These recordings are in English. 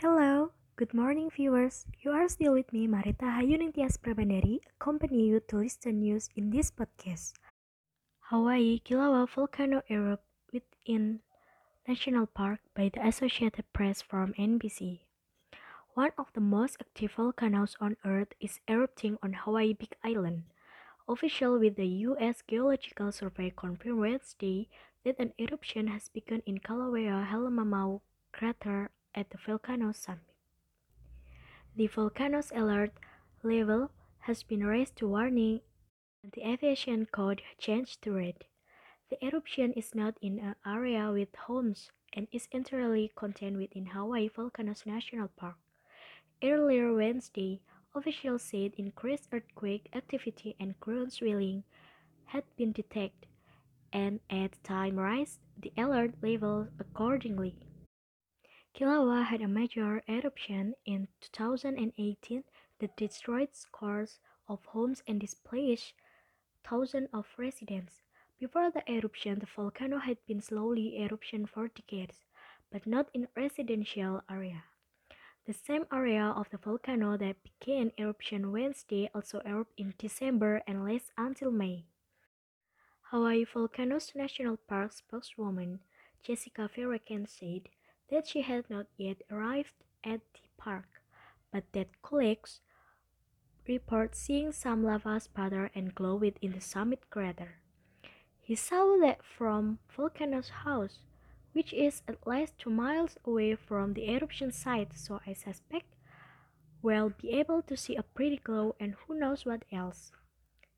Hello, good morning viewers. You are still with me Marita Hayunintias Prabandari, accompany you to listen news in this podcast. Hawaii Kilauea volcano erupt within National Park by the Associated Press from NBC. One of the most active volcanoes on Earth is erupting on Hawaii Big Island. Official with the U.S. Geological Survey confirmed Wednesday that an eruption has begun in Kilauea Halemaumau crater at the volcano summit. The volcano's alert level has been raised to warning and the aviation code changed to red. The eruption is not in an area with homes and is entirely contained within Hawaii Volcanoes National Park. Earlier Wednesday, officials said increased earthquake activity and ground swelling had been detected and at time raised the alert level accordingly. Kilauea had a major eruption in 2018 that destroyed scores of homes and displaced thousands of residents. Before the eruption, the volcano had been slowly eruption for decades, but not in residential area. The same area of the volcano that began eruption Wednesday also erupted in December and lasted until May. Hawaii Volcanoes National Park spokeswoman Jessica Ferracane said that she had not yet arrived at the park, but that colleagues report seeing some lava sputter and glow within the summit crater. He saw that from Volcano's house, which is at least two miles away from the eruption site, so I suspect we'll be able to see a pretty glow and who knows what else.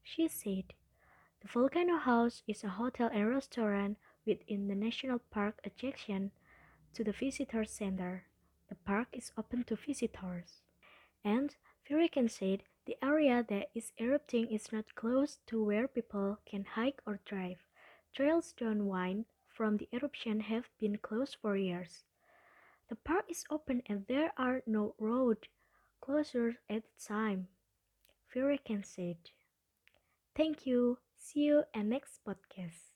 She said, The Volcano House is a hotel and restaurant within the national park adjacent to the visitor center. The park is open to visitors. And Ferracane said the area that is erupting is not close to where people can hike or drive. Trails downwind from the eruption have been closed for years. The park is open and there are no road closures at the time. Ferracane said. Thank you. See you in next podcast.